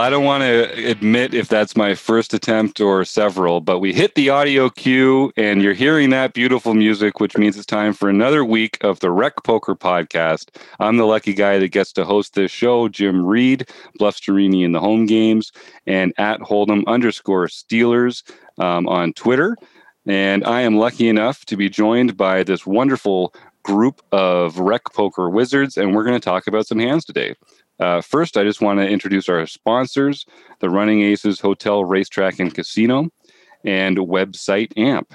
I don't want to admit if that's my first attempt or several, but we hit the audio cue and you're hearing that beautiful music, which means it's time for another week of the Rec Poker Podcast. I'm the lucky guy that gets to host this show, Jim Reed, Bluffsterini in the home games, and at Hold'em underscore Steelers um, on Twitter. And I am lucky enough to be joined by this wonderful group of Rec Poker wizards, and we're going to talk about some hands today. Uh, first, I just want to introduce our sponsors the Running Aces Hotel, Racetrack, and Casino, and website AMP.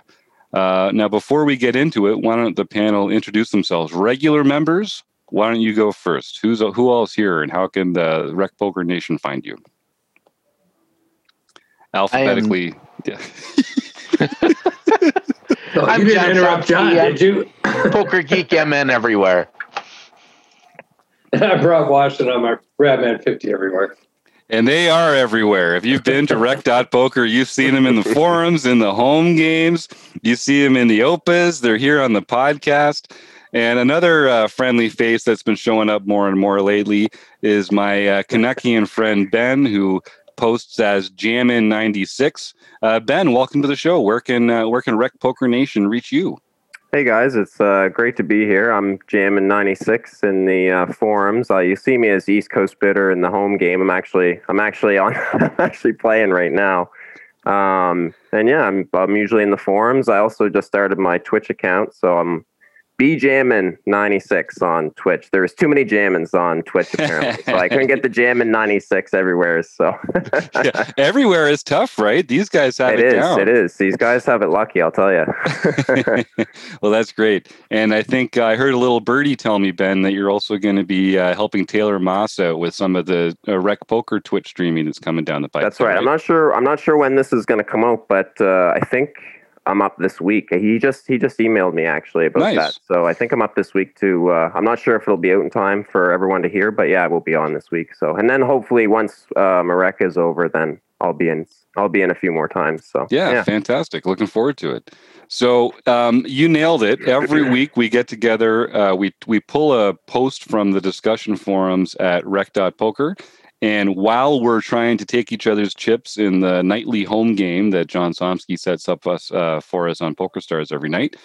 Uh, now, before we get into it, why don't the panel introduce themselves? Regular members, why don't you go first? Who's who else here, and how can the Rec Poker Nation find you? Alphabetically, am... yeah. oh, you didn't interrupt John, did you? Poker Geek MN everywhere. I'm Rob Washington. I'm a Radman 50 everywhere. And they are everywhere. If you've been to rec.poker, you've seen them in the forums, in the home games. You see them in the opas. They're here on the podcast. And another uh, friendly face that's been showing up more and more lately is my uh, friend Ben, who posts as Jammin96. Uh, ben, welcome to the show. Where can uh, where can Rec Poker Nation reach you? Hey guys, it's uh, great to be here. I'm jamming 96 in the uh, forums. Uh, you see me as East Coast bidder in the home game. I'm actually I'm actually on I'm actually playing right now. Um, and yeah, I'm I'm usually in the forums. I also just started my Twitch account, so I'm B Jammin 96 on Twitch. There's too many Jammins on Twitch apparently. so I couldn't get the Jammin 96 everywhere. So yeah, everywhere is tough, right? These guys have it, it is, down. It is. These guys have it lucky, I'll tell you. well, that's great. And I think I heard a little birdie tell me, Ben, that you're also going to be uh, helping Taylor Moss out with some of the uh, Rec Poker Twitch streaming that's coming down the pipe. That's right. right. I'm not sure. I'm not sure when this is going to come out, but uh, I think I'm up this week. He just he just emailed me actually about nice. that. So I think I'm up this week to. Uh, I'm not sure if it'll be out in time for everyone to hear, but yeah, we'll be on this week. So and then hopefully once uh, Marek is over, then I'll be in. I'll be in a few more times. So yeah, yeah. fantastic. Looking forward to it. So um, you nailed it. Every week we get together. Uh, we we pull a post from the discussion forums at rec.poker and while we're trying to take each other's chips in the nightly home game that John Somsky sets up us uh, for us on PokerStars every night,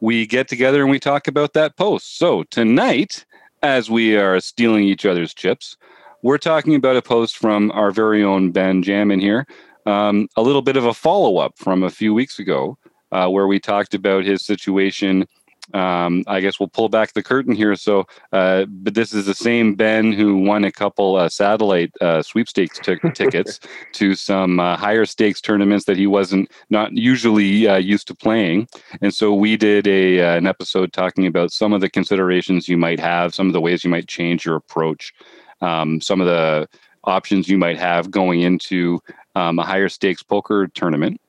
we get together and we talk about that post. So tonight, as we are stealing each other's chips, we're talking about a post from our very own Ben Jammin here. Um, a little bit of a follow up from a few weeks ago, uh, where we talked about his situation um, I guess we'll pull back the curtain here. So, uh, but this is the same Ben who won a couple uh, satellite uh, sweepstakes t- tickets to some uh, higher stakes tournaments that he wasn't not usually uh, used to playing. And so we did a uh, an episode talking about some of the considerations you might have, some of the ways you might change your approach, um, some of the options you might have going into um, a higher stakes poker tournament.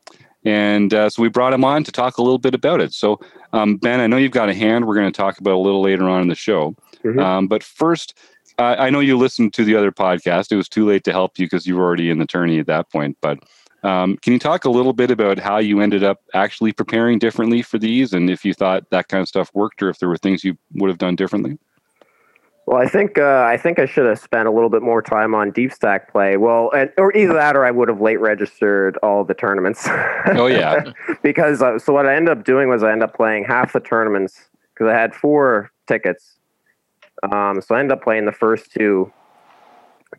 And uh, so we brought him on to talk a little bit about it. So, um, Ben, I know you've got a hand we're going to talk about a little later on in the show. Mm-hmm. Um, but first, uh, I know you listened to the other podcast. It was too late to help you because you were already in the tourney at that point. But um, can you talk a little bit about how you ended up actually preparing differently for these and if you thought that kind of stuff worked or if there were things you would have done differently? Well, I think uh, I think I should have spent a little bit more time on deep stack play. Well, and, or either that, or I would have late registered all the tournaments. oh yeah. because uh, so what I ended up doing was I ended up playing half the tournaments because I had four tickets. Um, so I ended up playing the first two,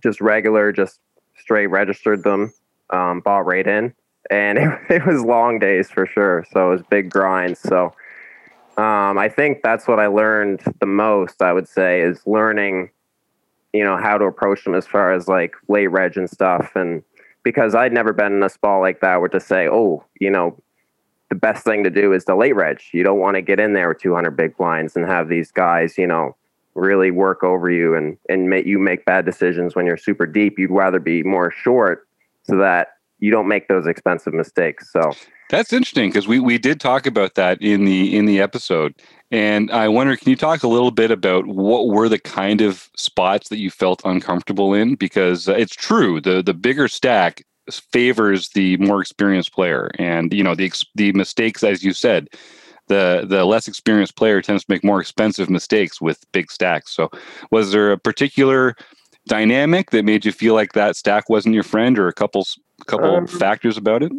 just regular, just straight registered them, um, bought right in, and it, it was long days for sure. So it was big grinds. So um, I think that's what I learned the most. I would say is learning, you know, how to approach them as far as like late reg and stuff, and because I'd never been in a spot like that where to say, oh, you know, the best thing to do is the late reg. You don't want to get in there with 200 big blinds and have these guys, you know, really work over you and and make you make bad decisions when you're super deep. You'd rather be more short so that you don't make those expensive mistakes. So that's interesting because we, we did talk about that in the in the episode, and I wonder, can you talk a little bit about what were the kind of spots that you felt uncomfortable in? Because it's true, the the bigger stack favors the more experienced player, and you know the the mistakes, as you said, the the less experienced player tends to make more expensive mistakes with big stacks. So, was there a particular dynamic that made you feel like that stack wasn't your friend, or a couple couple um, factors about it,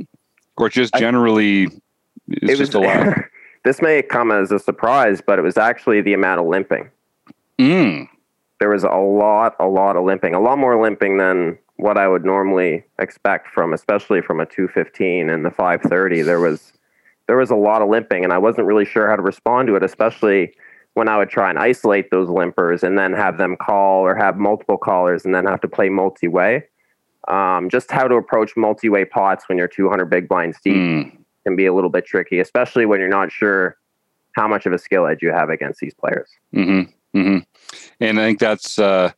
or just generally I, it's it just was, a lot. this may come as a surprise, but it was actually the amount of limping. Mm. There was a lot, a lot of limping, a lot more limping than what I would normally expect from, especially from a 215 and the 530. There was there was a lot of limping, and I wasn't really sure how to respond to it, especially when I would try and isolate those limpers and then have them call or have multiple callers and then have to play multi way. Um, just how to approach multi way pots when you're 200 big blinds deep mm. can be a little bit tricky, especially when you're not sure how much of a skill edge you have against these players. Mm-hmm. Mm-hmm. And I think that's uh,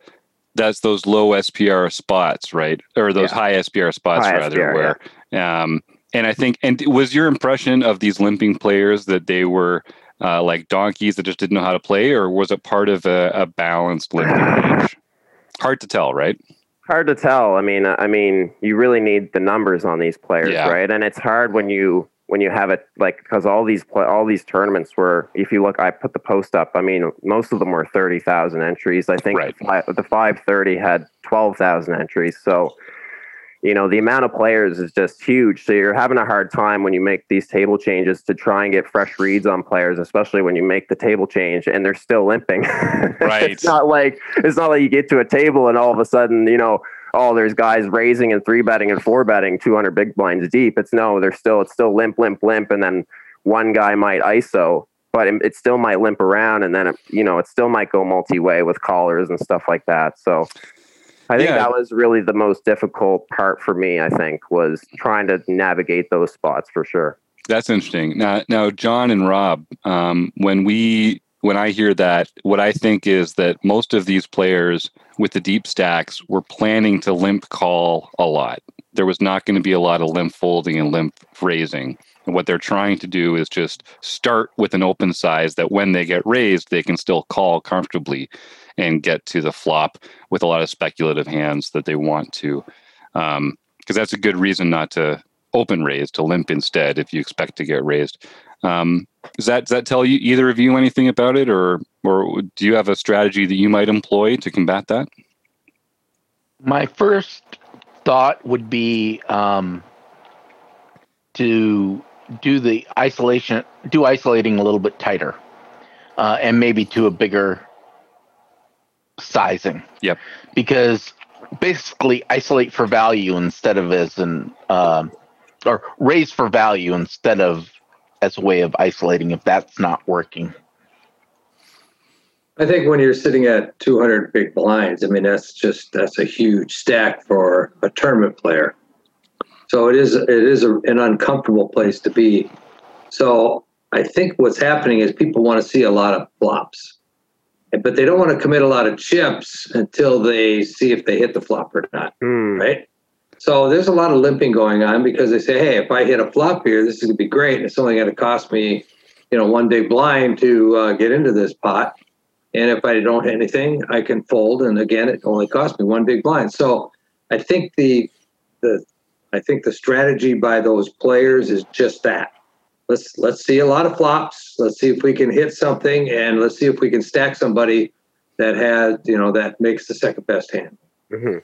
that's those low SPR spots, right? Or those yeah. high SPR spots, high rather, SPR, where. Yeah. Um, and I think, and was your impression of these limping players that they were uh, like donkeys that just didn't know how to play, or was it part of a, a balanced limping range? Hard to tell, right? Hard to tell. I mean, I mean, you really need the numbers on these players, yeah. right? And it's hard when you when you have it like because all these all these tournaments were if you look i put the post up i mean most of them were 30,000 entries i think right. the, 530 had 12,000 entries so you know the amount of players is just huge so you're having a hard time when you make these table changes to try and get fresh reads on players especially when you make the table change and they're still limping right it's not like it's not like you get to a table and all of a sudden you know oh, there's guys raising and three betting and four betting 200 big blinds deep. It's no, they're still, it's still limp, limp, limp. And then one guy might ISO, but it, it still might limp around. And then, it, you know, it still might go multi way with callers and stuff like that. So I think yeah. that was really the most difficult part for me, I think, was trying to navigate those spots for sure. That's interesting. Now, now, John and Rob, um, when we when I hear that, what I think is that most of these players with the deep stacks were planning to limp call a lot. There was not going to be a lot of limp folding and limp raising. And what they're trying to do is just start with an open size that when they get raised, they can still call comfortably and get to the flop with a lot of speculative hands that they want to. Because um, that's a good reason not to open raise, to limp instead if you expect to get raised. Um, does that does that tell you either of you anything about it, or or do you have a strategy that you might employ to combat that? My first thought would be um, to do the isolation, do isolating a little bit tighter, uh, and maybe to a bigger sizing. Yep. Because basically, isolate for value instead of as an um, or raise for value instead of as a way of isolating if that's not working. I think when you're sitting at 200 big blinds, I mean that's just that's a huge stack for a tournament player. So it is it is a, an uncomfortable place to be. So I think what's happening is people want to see a lot of flops, but they don't want to commit a lot of chips until they see if they hit the flop or not. Mm. Right? So there's a lot of limping going on because they say, hey, if I hit a flop here, this is going to be great. And it's only going to cost me, you know, one big blind to uh, get into this pot. And if I don't hit anything, I can fold. And again, it only cost me one big blind. So I think the the I think the strategy by those players is just that. Let's let's see a lot of flops. Let's see if we can hit something, and let's see if we can stack somebody that has you know that makes the second best hand. Mm-hmm.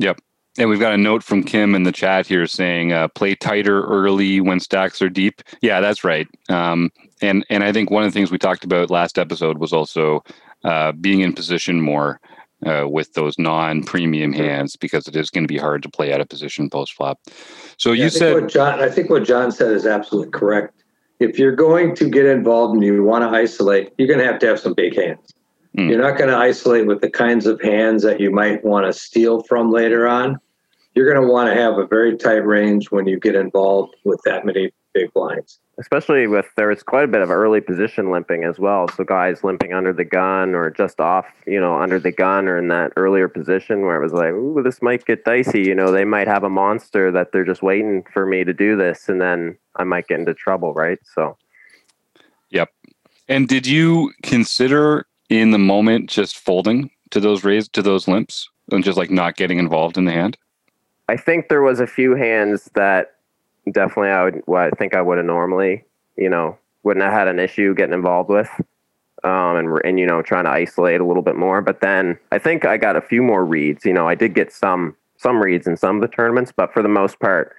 Yep. And we've got a note from Kim in the chat here saying, uh, "Play tighter early when stacks are deep." Yeah, that's right. Um, and and I think one of the things we talked about last episode was also uh, being in position more uh, with those non-premium hands because it is going to be hard to play out of position post flop. So yeah, you said, John. I think what John said is absolutely correct. If you're going to get involved and you want to isolate, you're going to have to have some big hands. Mm. You're not going to isolate with the kinds of hands that you might want to steal from later on you're going to want to have a very tight range when you get involved with that many big blinds. Especially with there was quite a bit of early position limping as well. So guys limping under the gun or just off, you know, under the gun or in that earlier position where it was like, ooh, this might get dicey. You know, they might have a monster that they're just waiting for me to do this, and then I might get into trouble, right? So. Yep. And did you consider in the moment just folding to those raised to those limps and just like not getting involved in the hand? I think there was a few hands that definitely I would well, I think I would have normally, you know, wouldn't have had an issue getting involved with. um, and and you know trying to isolate a little bit more. But then I think I got a few more reads. You know, I did get some some reads in some of the tournaments, but for the most part,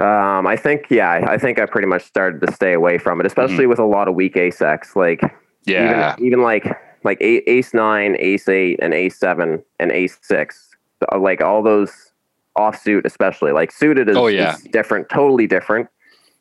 um, I think yeah, I think I pretty much started to stay away from it, especially mm-hmm. with a lot of weak ace X. Like yeah, even, even like like ace nine, ace eight, and ace seven, and ace six. Uh, like all those offsuit, especially like suited is, oh, yeah. is different, totally different.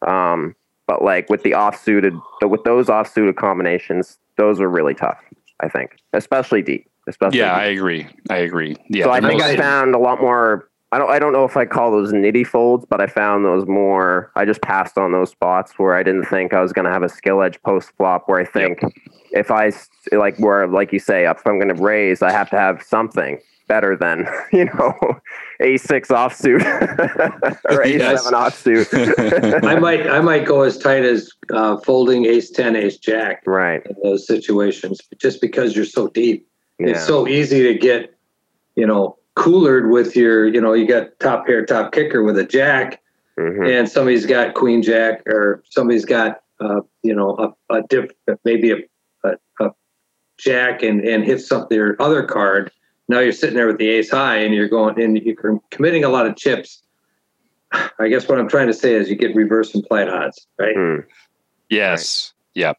Um, but like with the offsuited, but with those offsuited combinations, those are really tough. I think, especially deep. Especially yeah, deep. I agree. I agree. Yeah. So I think I found a lot more I don't I don't know if I call those nitty folds, but I found those more. I just passed on those spots where I didn't think I was going to have a skill edge post flop. Where I think yep. if I like where like you say, if I'm going to raise, I have to have something better than you know a six offsuit or a seven offsuit. I might I might go as tight as uh, folding ace ten, ace jack. Right in those situations, just because you're so deep, yeah. it's so easy to get you know coolered with your, you know, you got top pair, top kicker with a jack, mm-hmm. and somebody's got queen jack, or somebody's got, uh, you know, a, a diff, maybe a, a, a, jack and, and hits something their other card. Now you're sitting there with the ace high, and you're going, and you're committing a lot of chips. I guess what I'm trying to say is you get reverse implied odds, right? Mm. Yes. Right. Yep.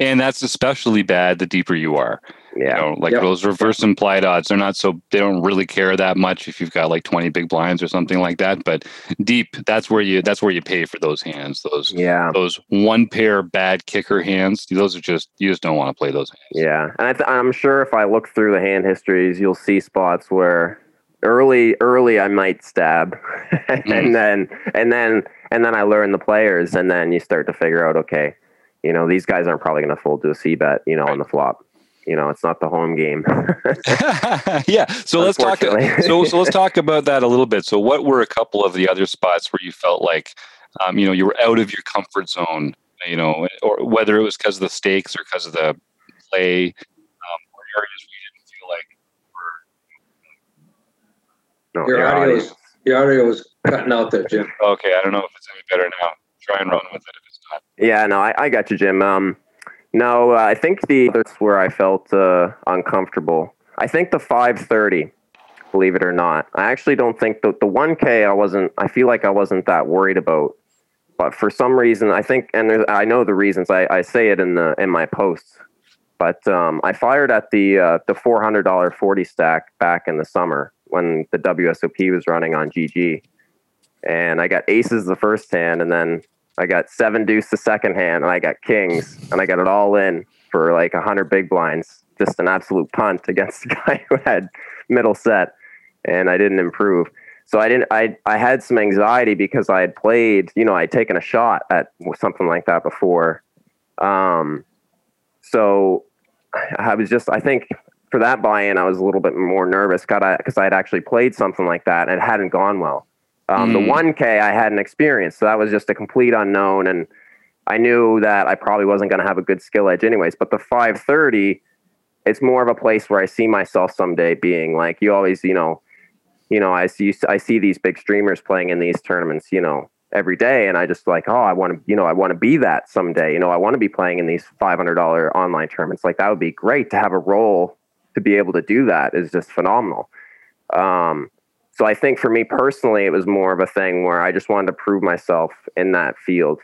And that's especially bad the deeper you are. Yeah. You know, like yep. those reverse implied odds, they're not so they don't really care that much if you've got like 20 big blinds or something like that. But deep, that's where you that's where you pay for those hands. Those yeah, those one pair bad kicker hands. Those are just you just don't want to play those hands. Yeah. And I th- I'm sure if I look through the hand histories, you'll see spots where early early I might stab and mm. then and then and then I learn the players and then you start to figure out okay, you know, these guys aren't probably going to fold to a C bet, you know, right. on the flop you know it's not the home game. Yeah so let's talk so so let's talk about that a little bit. So what were a couple of the other spots where you felt like um, you know you were out of your comfort zone you know or whether it was because of the stakes or because of the play um, or areas where you didn't feel like were, no, your, your audio is your audio was cutting out there jim. Okay i don't know if it's any better now. Try and run with it if it's not. Yeah no i, I got you jim. Um no, uh, I think the that's where I felt uh, uncomfortable. I think the 530, believe it or not. I actually don't think the the 1K I wasn't. I feel like I wasn't that worried about. But for some reason, I think, and I know the reasons. I, I say it in the in my posts. But um, I fired at the uh, the four hundred dollar forty stack back in the summer when the WSOP was running on GG, and I got aces the first hand, and then I got seven deuce the second hand, and I got kings, and I got it all in for like a hundred big blinds. Just an absolute punt against the guy who had middle set, and I didn't improve. So I didn't. I I had some anxiety because I had played. You know, I had taken a shot at something like that before. Um, so I was just. I think for that buy-in, I was a little bit more nervous because I had actually played something like that and it hadn't gone well. Um, mm. The 1K I hadn't experienced, so that was just a complete unknown, and I knew that I probably wasn't going to have a good skill edge anyways. But the 530, it's more of a place where I see myself someday being like you always, you know, you know, I see I see these big streamers playing in these tournaments, you know, every day, and I just like, oh, I want to, you know, I want to be that someday. You know, I want to be playing in these five hundred dollar online tournaments. Like that would be great to have a role to be able to do that is just phenomenal. Um, so I think for me personally, it was more of a thing where I just wanted to prove myself in that field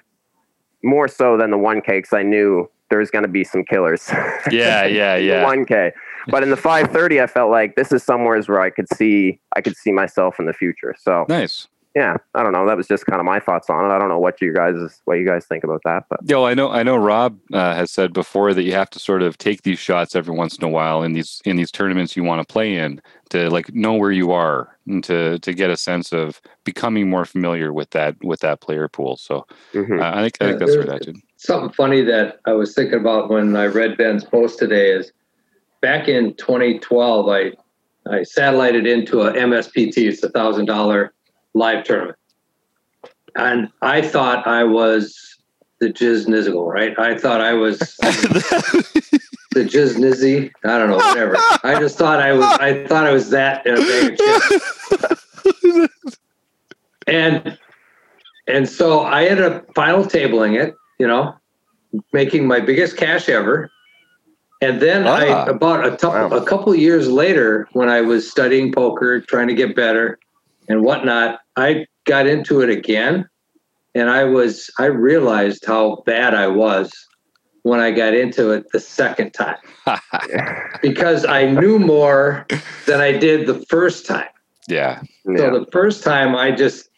more so than the 1K because I knew there was going to be some killers. Yeah, yeah, yeah. 1K, but in the 530, I felt like this is somewhere where I could see I could see myself in the future. So nice yeah, I don't know. That was just kind of my thoughts on it. I don't know what you guys what you guys think about that, but yeah, well, I know I know Rob uh, has said before that you have to sort of take these shots every once in a while in these in these tournaments you want to play in to like know where you are and to to get a sense of becoming more familiar with that with that player pool. So mm-hmm. uh, I think I think that's what I did. Something funny that I was thinking about when I read Ben's post today is back in 2012, I I satellited into a MSPT. It's a thousand dollar live tournament. And I thought I was the Jiz Nizzle, right? I thought I was the Jiz Nizzy. I don't know, whatever. I just thought I was I thought I was that in a bag of and and so I ended up final tabling it, you know, making my biggest cash ever And then I Ah. about a couple Wow. a couple years later, when I was studying poker, trying to get better and whatnot, I got into it again, and I was I realized how bad I was when I got into it the second time because I knew more than I did the first time. yeah. Yeah. So the first time I just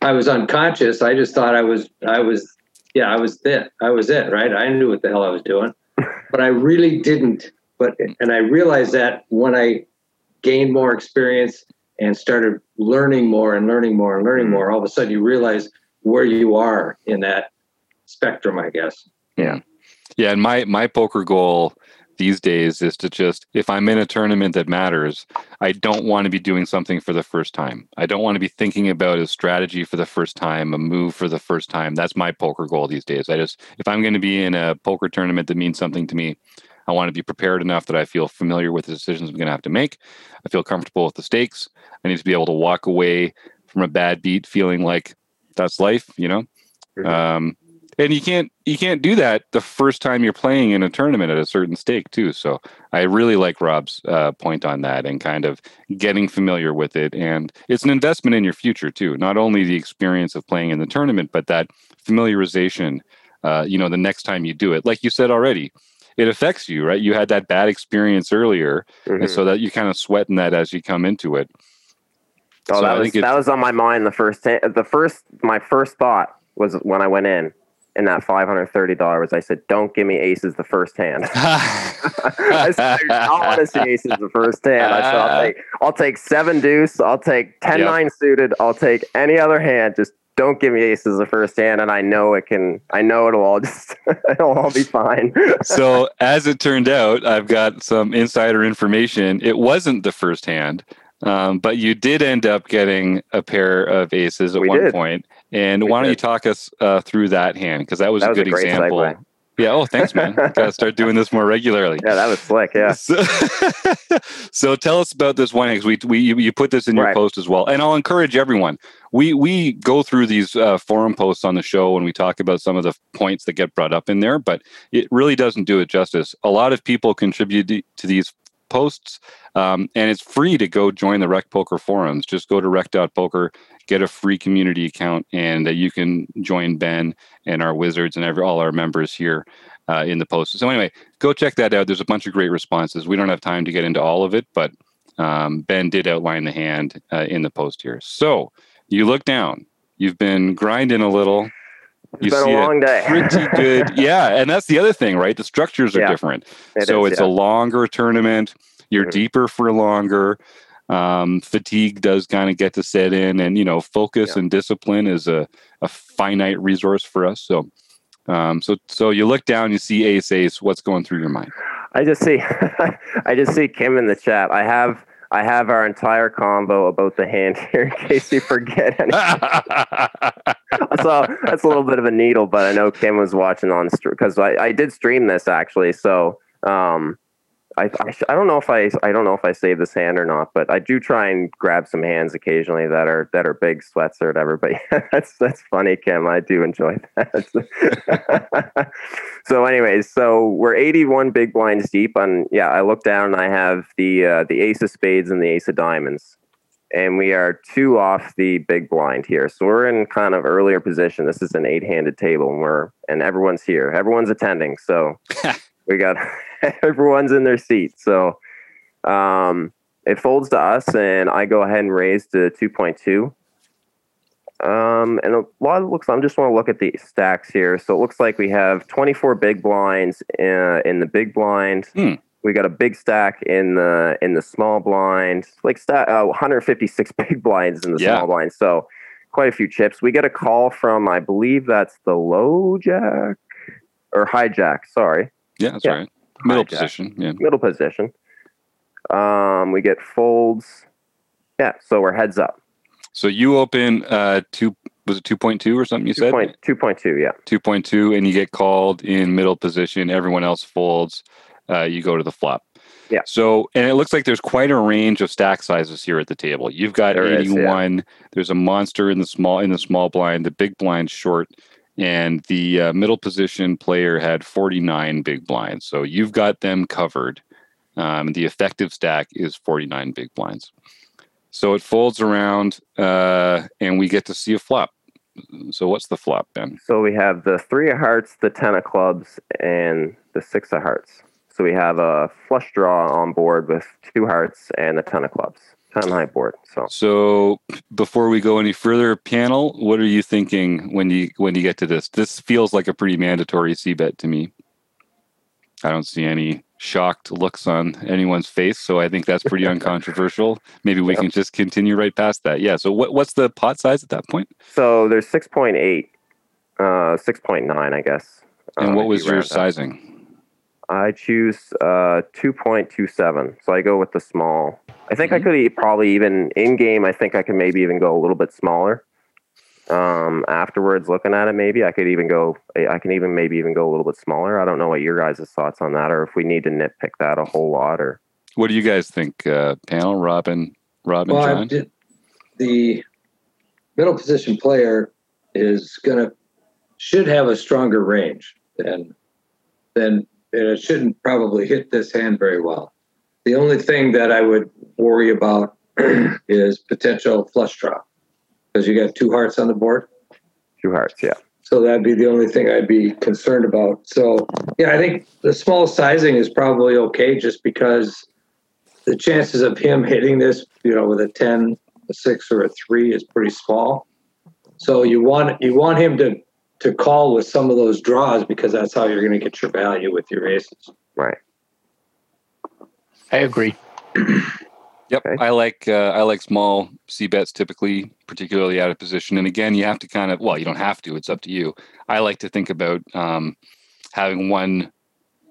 I was unconscious. I just thought I was I was yeah, I was it. I was it, right? I knew what the hell I was doing. But I really didn't. But and I realized that when I gained more experience and started learning more and learning more and learning mm. more, all of a sudden you realize where you are in that spectrum, I guess. Yeah, Yeah. and my my poker goal these days is to just if I'm in a tournament that matters, I don't want to be doing something for the first time. I don't want to be thinking about a strategy for the first time, a move for the first time. That's my poker goal these days. I just if I'm going to be in a poker tournament that means something to me, I want to be prepared enough that I feel familiar with the decisions I'm going to have to make. I feel comfortable with the stakes. I need to be able to walk away from a bad beat feeling like that's life, you know. Um, and you can't you can't do that the first time you're playing in a tournament at a certain stake too. So I really like Rob's uh, point on that and kind of getting familiar with it. And it's an investment in your future too. Not only the experience of playing in the tournament, but that familiarization. Uh, you know, the next time you do it, like you said already, it affects you, right? You had that bad experience earlier, Mhm. and so that you kind of sweating that as you come into it. Oh, So that was that was on my mind. The first the first my first thought was when I went in, and that five hundred thirty dollars. I said, "Don't give me aces the first hand." I said, I don't want to see aces the first hand. I said, I'll take I'll take seven deuce. I'll take 10 Yep. nine suited. I'll take any other hand. Just don't give me aces the first hand, and I know it can. I know it'll all just it'll all be fine. so as it turned out, I've got some insider information. It wasn't the first hand, um, but you did end up getting a pair of aces at We one did. point. And We why don't you talk us uh, through that hand? Because that was That a was a good great example. segue. Yeah. Oh, thanks, man. Got to start doing this more regularly. yeah, that was slick. Yeah. So, so tell us about this one because we, we you, you put this in your Right. post as well, and I'll encourage everyone. We we go through these uh, forum posts on the show and we talk about some of the points that get brought up in there, but it really doesn't do it justice. A lot of people contribute to these posts, um, and it's free to go join the Rec Poker forums. Just go to rec.poker, get a free community account, and uh, you can join Ben and our wizards and every all our members here uh, in the post. So anyway, go check that out. There's a bunch of great responses. We don't have time to get into all of it, but um, Ben did outline the hand uh, in the post here. So you look down. You've been grinding a little. You been see a long day. pretty good. Yeah, and that's the other thing, right? The structures are Yeah, different. It so is, it's yeah. a longer tournament. You're Mhm. deeper for longer. Um, fatigue does kind of get to set in, and you know, focus Yeah. and discipline is a, a finite resource for us. So, um, so so you look down, you see ace ace. What's going through your mind? I just see I just see Kim in the chat. I have I have our entire combo about the hand here in case you forget anything. So that's a little bit of a needle, but I know Kim was watching on stream because I, I did stream this actually. So um, I I, I don't know if I I don't know if I saved this hand or not, but I do try and grab some hands occasionally that are that are big sweats or whatever. But yeah, that's that's funny, Kim. I do enjoy that. so, anyways, so we're 81 big blinds deep. On yeah, I look down and I have the uh, the ace of spades and the ace of diamonds and we are two off the big blind here. So we're in kind of earlier position. This is an eight-handed table, and we're and everyone's here. Everyone's attending. So we got everyone's in their seat. So um, it folds to us, and I go ahead and raise to two point two. Um, and a lot of looks. I'm just want to look at the stacks here. So it looks like we have 24 big blinds uh, in the big blind. Hmm. We got a big stack in the in the small blind, like sta- uh, 156 big blinds in the Yeah. small blind. So quite a few chips. We get a call from, I believe that's the low jack or hijack. Sorry, yeah, that's Yeah. right. Middle Hijack. position. Yeah. middle position. Um, we get folds. Yeah, so we're heads up. So you open uh two was it two point two or something you Two said? point two point two. Yeah. Two point two, and you get called in middle position. Everyone else folds. Uh, you go to the flop. Yeah. So, and it looks like there's quite a range of stack sizes here at the table. You've got There is, yeah. 81. There's a monster in the small in the small blind. The big blind short and the uh, middle position player had 49 big blinds. So you've got them covered. Um, the effective stack is 49 big blinds. So it folds around, uh, and we get to see a flop. So what's the flop, Ben? So we have the three of hearts, the ten of clubs, and the six of hearts. So we have a flush draw on board with two hearts and a ton of clubs. Ten high board. So So before we go any further, panel, what are you thinking when you when you get to this? This feels like a pretty mandatory c bet to me. I don't see any shocked looks on anyone's face, so I think that's pretty uncontroversial. Maybe we can just continue right past that. Yeah. So what what's the pot size at that point? so there's six point eight, uh, six point nine, I guess. And um, what was you your sizing? up. Sizing? I choose uh, 2.27. So I go with the small. I think I Mhm. could e- probably even in game, I think I could maybe even go a little bit smaller. Um, afterwards, looking at it, maybe I could even go, I I can even maybe even go a little bit smaller. I don't know what your guys' thoughts on that, or if we need to nitpick that a whole lot, or What do you guys think, uh, panel? Robin, Robin, Well, John. did, the middle position player is gonna should have a stronger range than than and it shouldn't probably hit this hand very well. The only thing that I would worry about is potential flush draw because you got two hearts on the board. two hearts. Yeah. So that'd be the only thing I'd be concerned about. So yeah, I think the small sizing is probably okay just because the chances of him hitting this, you know, with a 10, a six or a three is pretty small. So you want you want him to to call with some of those draws because that's how you're going to get your value with your aces. Right. I agree. Yep, Okay. I like uh, I like small c bets typically, particularly out of position. And again, you have to kind of well, you don't have to. It's up to you. I like to think about um, having one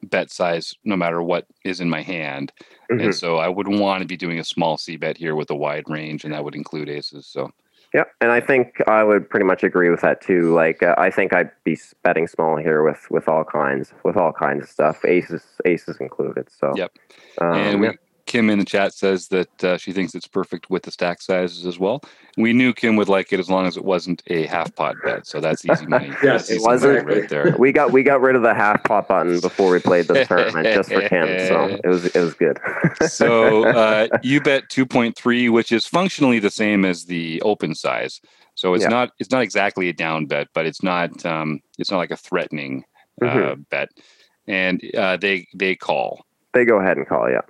bet size no matter what is in my hand, Mhm. and so I would want to be doing a small c bet here with a wide range, and that would include aces. So Yep, and I think I would pretty much agree with that too. Like, uh, I think I'd be betting small here with with all kinds, with all kinds of stuff, aces, aces included. So, Yep. um, and we, yeah. Kim in the chat says that uh, she thinks it's perfect with the stack sizes as well. We knew Kim would like it as long as it wasn't a half pot bet, so that's easy money. Yes, That's it easy wasn't. right there. we got we got rid of the half pot button before we played this tournament just for Kim. So it was it was good. so uh, you bet 2.3 which is functionally the same as the open size so it's Yeah. not it's not exactly a down bet but it's not um, it's not like a threatening uh, Mhm. bet and uh, they they call they go ahead and call. Yeah.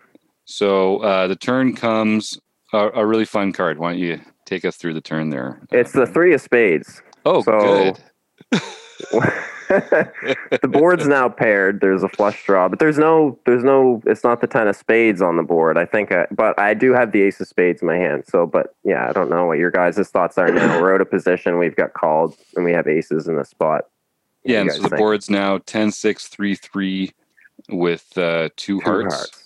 So uh, the turn comes a, a really fun card why don't you take us through the turn there It's the three of spades. oh so- good the board's now paired. There's a flush draw, but there's no, there's no. It's not the ten of spades on the board. I think, I, but I do have the ace of spades in my hand. So, but yeah, I don't know what your guys' thoughts are now. We're out of position. We've got called, and we have aces in the spot. What yeah and so the think? board's now 10 6 3 3 with uh, two, Two hearts. Yeah.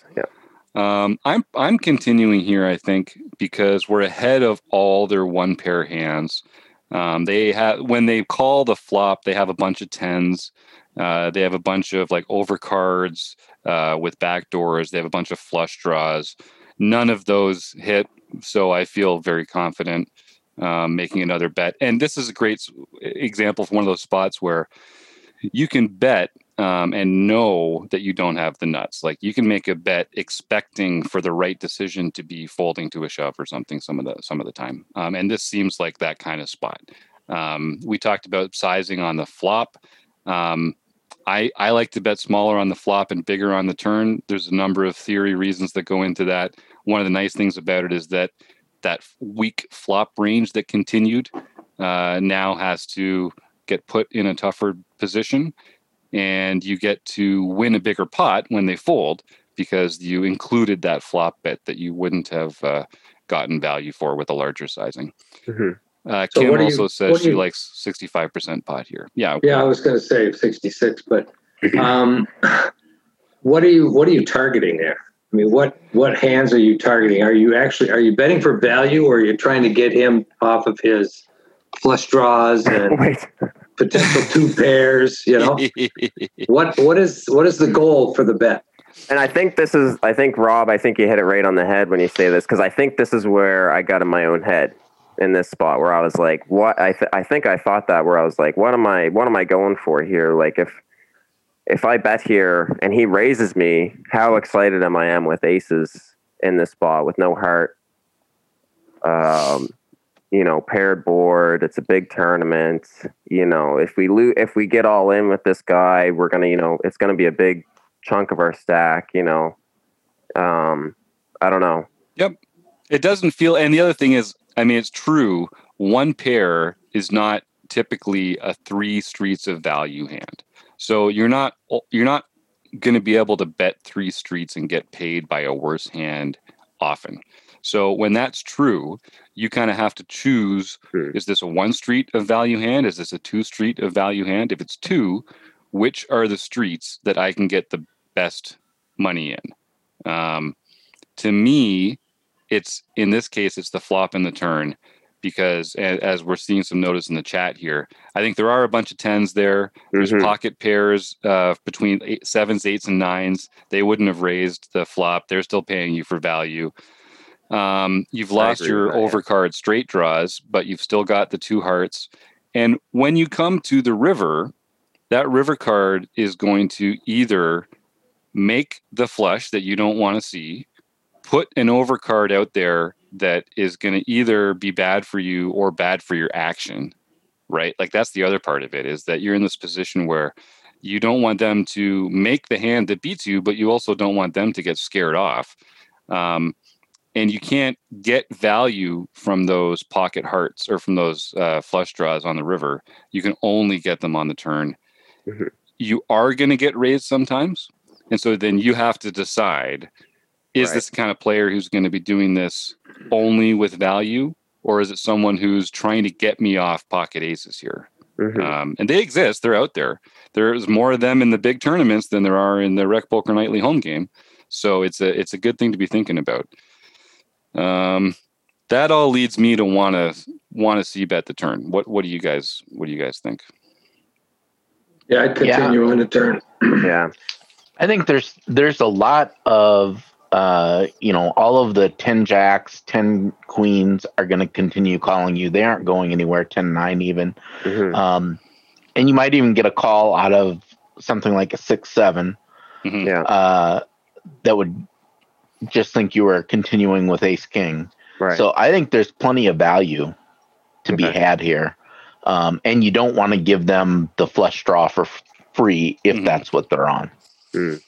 Um, I'm I'm continuing here. I think because we're ahead of all their one pair hands. Um, they have when they call the flop, they have a bunch of tens. Uh, they have a bunch of like overcards uh, with backdoors. They have a bunch of flush draws. None of those hit, so I feel very confident um, making another bet. And this is a great example of one of those spots where you can bet um, and know that you don't have the nuts. Like you can make a bet expecting for the right decision to be folding to a shove or something some of the some of the time. Um, and this seems like that kind of spot. Um, we talked about sizing on the flop. Um, I, I like to bet smaller on the flop and bigger on the turn. There's a number of theory reasons that go into that. One of the nice things about it is that that weak flop range that continued uh, now has to get put in a tougher position and you get to win a bigger pot when they fold because you included that flop bet that you wouldn't have uh, gotten value for with a larger sizing. Mhm. Uh, So Kim what do you- also says she you- likes 65% pot here. Yeah. Yeah, I was going to say 66, but um, what are you what are you targeting there? I mean, what what hands are you targeting? Are you actually are you betting for value, or are you trying to get him off of his flush draws and Wait, potential two pairs? You know, what what is what is the goal for the bet? and I think this is. I think Rob. I think you hit it right on the head when you say this because I think this is where I got in my own head. in this spot where I was like, what? I th- I think I thought that where I was like, what am I what am I going for here? Like if if I bet here and he raises me, how excited am I am with aces in this spot with no heart? Um, you know, paired board. It's a big tournament. You know, if we lose, if we get all in with this guy, we're gonna, you know, it's gonna be a big chunk of our stack. You know, um, I don't know. Yep, it doesn't feel. And the other thing is, I mean, it's true. One pair is not typically a three streets of value hand. So you're not you're not going to be able to bet three streets and get paid by a worse hand often. So when that's true, you kind of have to choose is this a one street of value hand? Is this a two street of value hand? If it's two, which are the streets that I can get the best money in? Um, to me, it's in this case, it's the flop and the turn because as we're seeing some notice in the chat here, I think there are a bunch of tens there. There's Mhm. pocket pairs uh, between eight, sevens, eights, and nines. They wouldn't have raised the flop. They're still paying you for value. Um, you've lost your with that, yeah. overcard straight draws, but you've still got the two hearts. And when you come to the river, that river card is going to either make the flush that you don't want to see, put an overcard out there that is going to either be bad for you or bad for your action, right? Like that's the other part of it is that you're in this position where you don't want them to make the hand that beats you, but you also don't want them to get scared off. Um, and you can't get value from those pocket hearts or from those uh, flush draws on the river. You can only get them on the turn. Mhm. You are going to get raised sometimes. And so then you have to decide is Right. this the kind of player who's going to be doing this only with value? Or is it someone who's trying to get me off pocket aces here? Mhm. Um, and they exist, they're out there. There's more of them in the big tournaments than there are in the Rec Poker Nightly home game. So it's a it's a good thing to be thinking about. Um, that all leads me to want to want to c bet the turn. What what do you guys what do you guys think? Yeah, I'd continue on the turn. yeah. I think there's there's a lot of uh, you know all of the 10 jacks 10 queens are going to continue calling you they aren't going anywhere 10 9 even Mhm. um, and you might even get a call out of something like a 6 7 Mhm. Yeah. uh, that would just think you were continuing with ace king Right. so i think there's plenty of value to be had here um, and you don't want to give them the flush draw for f- free if Mhm. that's what they're on Mm.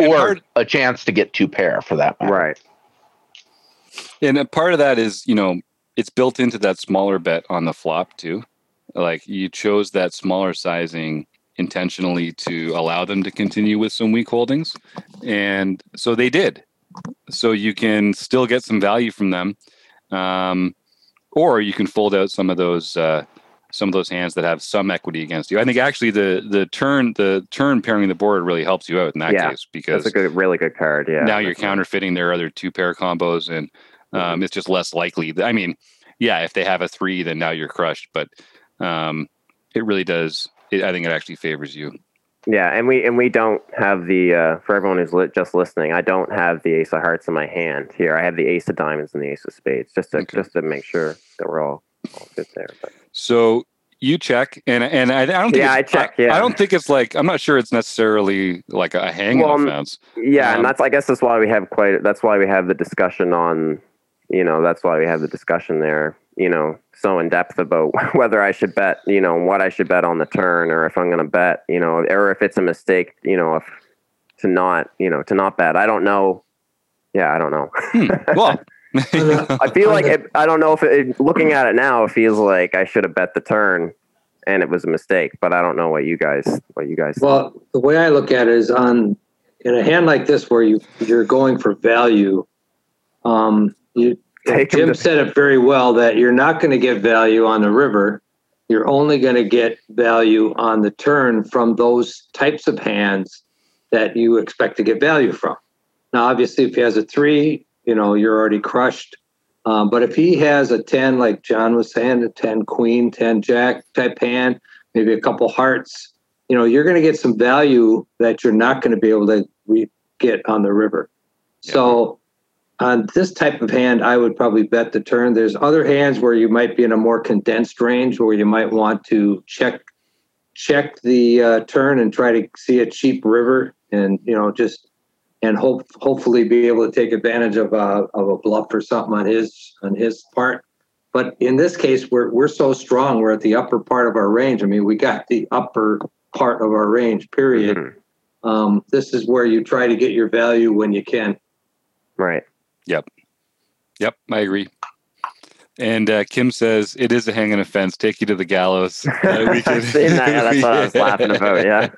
Or part- a chance to get two pair for that matter. right. And a part of that is, you know, it's built into that smaller bet on the flop too. Like you chose that smaller sizing intentionally to allow them to continue with some weak holdings. And so they did. So you can still get some value from them. Um, or you can fold out some of those uh, some of those hands that have some equity against you. I think actually the the turn the turn pairing the board really helps you out in that Yeah, case because That's a good, really good card. Yeah. now you're counterfeiting their other two pair combos and um, it's just less likely i mean yeah if they have a three then now you're crushed but um, it really does it, i think it actually favors you Yeah, and we and we don't have the uh, for everyone who's li- just listening. I don't have the ace of hearts in my hand here. I have the ace of diamonds and the ace of spades, just to Okay. just to make sure that we're all all good there. But so you check and and i, I don't think Yeah, it's- I check, yeah. I, don't think it's like i'm not sure it's necessarily like a hang Well, offense yeah, Um, and that's I guess that's why we have quite. That's why we have the discussion on. You know, that's why we have the discussion there. You know, so in depth about whether I should bet. You know, what I should bet on the turn, or if I'm going to bet. You know, or if it's a mistake. You know, if to not. You know, to not bet. I don't know. Yeah, I don't know. Hmm. well I feel like it, I don't know if it, looking at it now, it feels like I should have bet the turn, and it was a mistake. But I don't know what you guys what you guys. Well, the way I look at it is on in a hand like this where you you're going for value. Um, you Take 'em Jim to- said it very well that you're not going to get value on the river. You're only going to get value on the turn from those types of hands that you expect to get value from. Now, obviously, if he has a three, you know you're already crushed. Um, but if he has a ten, like John was saying, a ten queen, ten jack type hand, maybe a couple hearts, you know, you're going to get some value that you're not going to be able to re- get on the river. So on this type of hand, I would probably bet the turn. There's other hands where you might be in a more condensed range where you might want to check check the uh, turn and try to see a cheap river and you know just and hope hopefully be able to take advantage of a of a bluff or something on his on his part. But in this case, we're we're so strong. We're at the upper part of our range. I mean, we got the upper part of our range. Period. Mm-hmm. Um, this is where you try to get your value when you can. Right. Yep. Yep. I agree. And uh, Kim says it is a hanging offense. Take you to the gallows. Uh, we that, yeah, that's what I was laughing about. Yeah.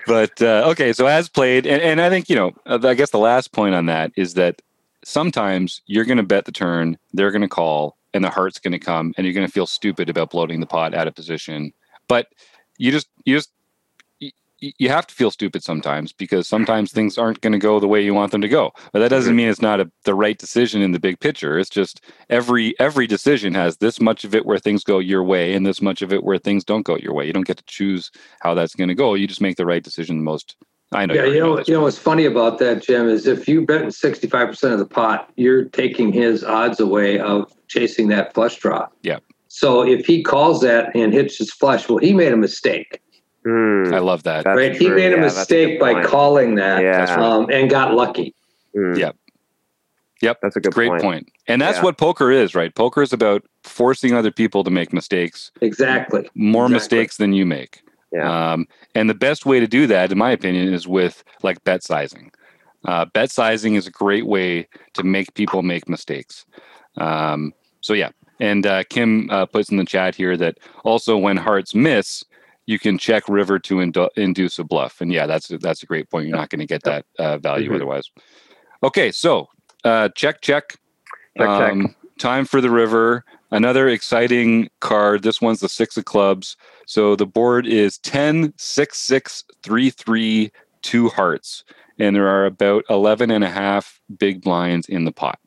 but uh, okay, so as played, and, and I think you know, uh, I guess the last point on that is that sometimes you're going to bet the turn, they're going to call, and the heart's going to come, and you're going to feel stupid about bloating the pot out of position. But you just you just you have to feel stupid sometimes because sometimes things aren't going to go the way you want them to go but that doesn't mean it's not a, the right decision in the big picture it's just every every decision has this much of it where things go your way and this much of it where things don't go your way you don't get to choose how that's going to go you just make the right decision the most I know. Yeah, you know, you know what's funny about that, Jim, is if you bet sixty-five percent of the pot, you're taking his odds away of chasing that flush draw. Yeah. So if he calls that and hits his flush, well, he made a mistake. Mm, I love that. Right, he made a yeah, mistake a by calling that, yeah. um, and got lucky. Mm. Yep. Yep, that's a good great point. point. And that's yeah. what poker is, right? Poker is about forcing other people to make mistakes. Exactly. More exactly. mistakes than you make. Yeah. Um, and the best way to do that, in my opinion, is with like bet sizing. Uh, bet sizing is a great way to make people make mistakes. Um, so yeah, and uh, Kim uh, puts in the chat here that also when hearts miss, you can check river to indu- induce a bluff. And yeah, that's that's a great point. You're not going to get that uh, value mm-hmm. otherwise. Okay, so uh, check, check. Check, um, check. Time for the river. Another exciting card. This one's the six of clubs. So the board is 10, 6, 6, 3, 3, 2 hearts. And there are about 11 and a half big blinds in the pot.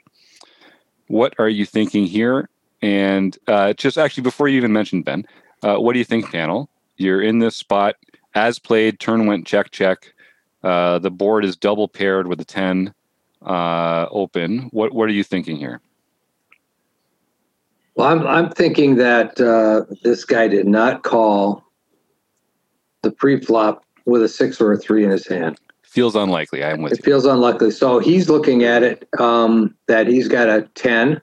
What are you thinking here? And uh, just actually, before you even mentioned Ben, uh, what do you think, panel? You're in this spot as played. Turn went check check. Uh, the board is double paired with a ten uh, open. What what are you thinking here? Well, I'm I'm thinking that uh, this guy did not call the pre-flop with a six or a three in his hand. Feels unlikely. I'm with it you. feels unlikely. So he's looking at it um, that he's got a ten.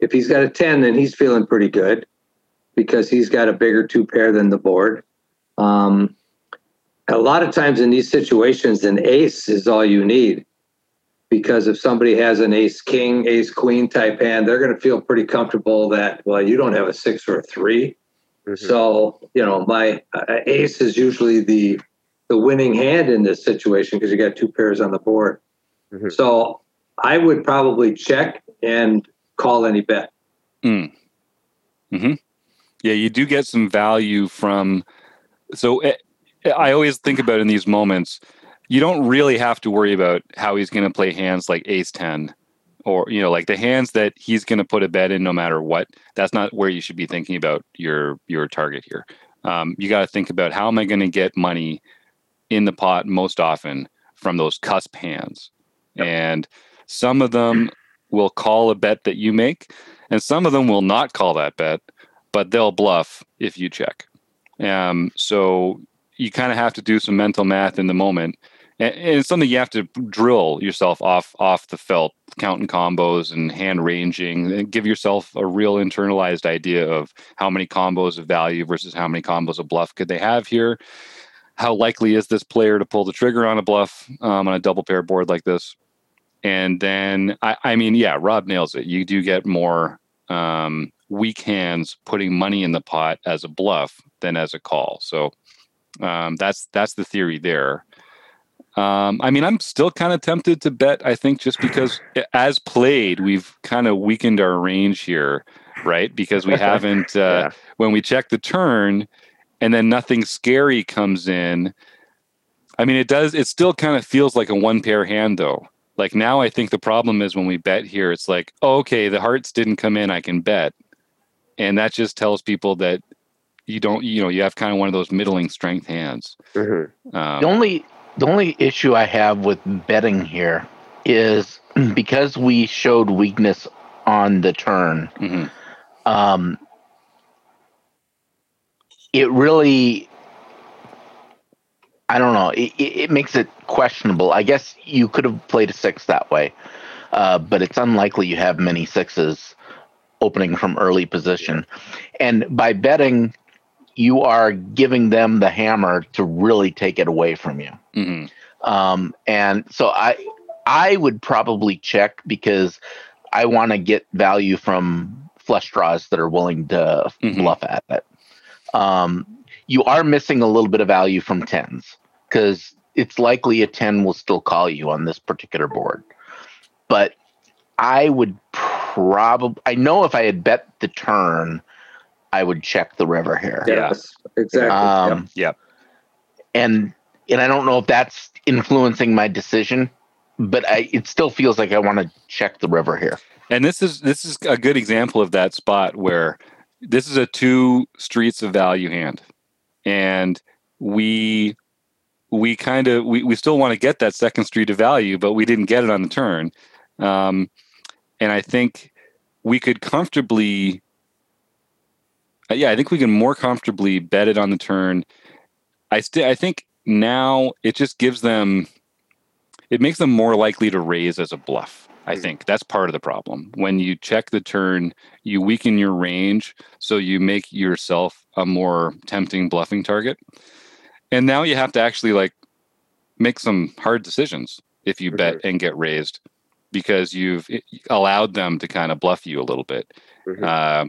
If he's got a ten, then he's feeling pretty good because he's got a bigger two pair than the board. Um, a lot of times in these situations, an ace is all you need because if somebody has an ace king, ace queen type hand, they're going to feel pretty comfortable that, well, you don't have a six or a 3 mm-hmm. So, you know, my uh, ace is usually the the winning hand in this situation because you got two pairs on the board. Mm-hmm. So I would probably check and call any bet. Mm. hmm Yeah, you do get some value from so it, eh, I always think about in these moments, you don't really have to worry about how he's going to play hands like ace 10 or you know like the hands that he's going to put a bet in no matter what. That's not where you should be thinking about your your target here. Um, you got to think about how am i going to get money in the pot most often from those cusp hands? Yep. and some of them will call a bet that you make and some of them will not call that bet but they'll bluff if you check um, so you kind of have to do some mental math in the moment. And, it's something you have to drill yourself off off the felt, counting combos and hand ranging, and give yourself a real internalized idea of how many combos of value versus how many combos of bluff could they have here. How likely is this player to pull the trigger on a bluff um, on a double pair board like this? And then, I, I mean, yeah, Rob nails it. You do get more um, weak hands putting money in the pot as a bluff than as a call. So um, that's that's the theory there. Um, I mean, I'm still kind of tempted to bet. I think just because, as played, we've kind of weakened our range here, right? Because we haven't uh, yeah. when we check the turn, and then nothing scary comes in. I mean, it does. It still kind of feels like a one pair hand, though. Like now, I think the problem is when we bet here, it's like, oh, okay, the hearts didn't come in. I can bet, and that just tells people that you don't you know you have kind of one of those middling strength hands. Mm-hmm. Um, the only the only issue I have with betting here is because we showed weakness on the turn, hmm um, it really, I don't know, it, it, it makes it questionable. I guess you could have played a six that way, uh, but it's unlikely you have many sixes opening from early position. And by betting, you are giving them the hammer to really take it away from you. hmm Um, and so I I would probably check because I want to get value from flush draws that are willing to Mhm. bluff at it. Um, you are missing a little bit of value from tens because it's likely a 10 will still call you on this particular board. But I would probably, I know if I had bet the turn, I would check the river here. Yeah. Yes, exactly. Um, Yep. and and I don't know if that's influencing my decision, but I it still feels like I want to check the river here. And this is this is a good example of that spot where this is a two streets of value hand, and we we kind of we, we still want to get that second street of value, but we didn't get it on the turn. Um, and I think we could comfortably, uh, yeah, I think we can more comfortably bet it on the turn. I still I think now it just gives them, it makes them more likely to raise as a bluff. I think that's part of the problem. When you check the turn, you weaken your range, so you make yourself a more tempting bluffing target. And now you have to actually like make some hard decisions if you bet and get raised because you've allowed them to kind of bluff you a little bit. Mhm. Uh,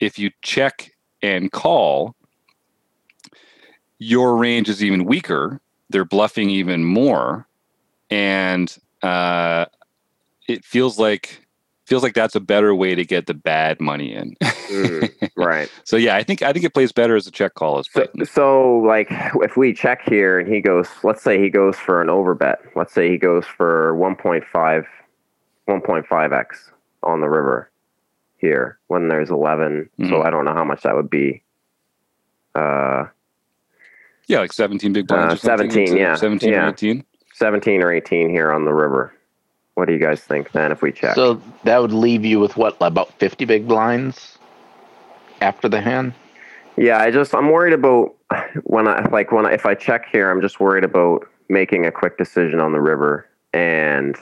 if you check and call, your range is even weaker. They're bluffing even more, and uh, it feels like feels like that's a better way to get the bad money in. Mm, right. so yeah, I think I think it plays better as a check call as So, so like if we check here and he goes, let's say he goes for an overbet. Let's say he goes for 1.5, 1.5x on the river here when there's 11. So Mhm. I don't know how much that would be. Uh, Yeah, like seventeen big blinds. Uh, 17, yeah, seventeen yeah. or eighteen. 17 or 18 here on the river. What do you guys think then if we check? So that would leave you with what about fifty big blinds after the hand? Yeah, I just I'm worried about when I like when I, if I check here, I'm just worried about making a quick decision on the river and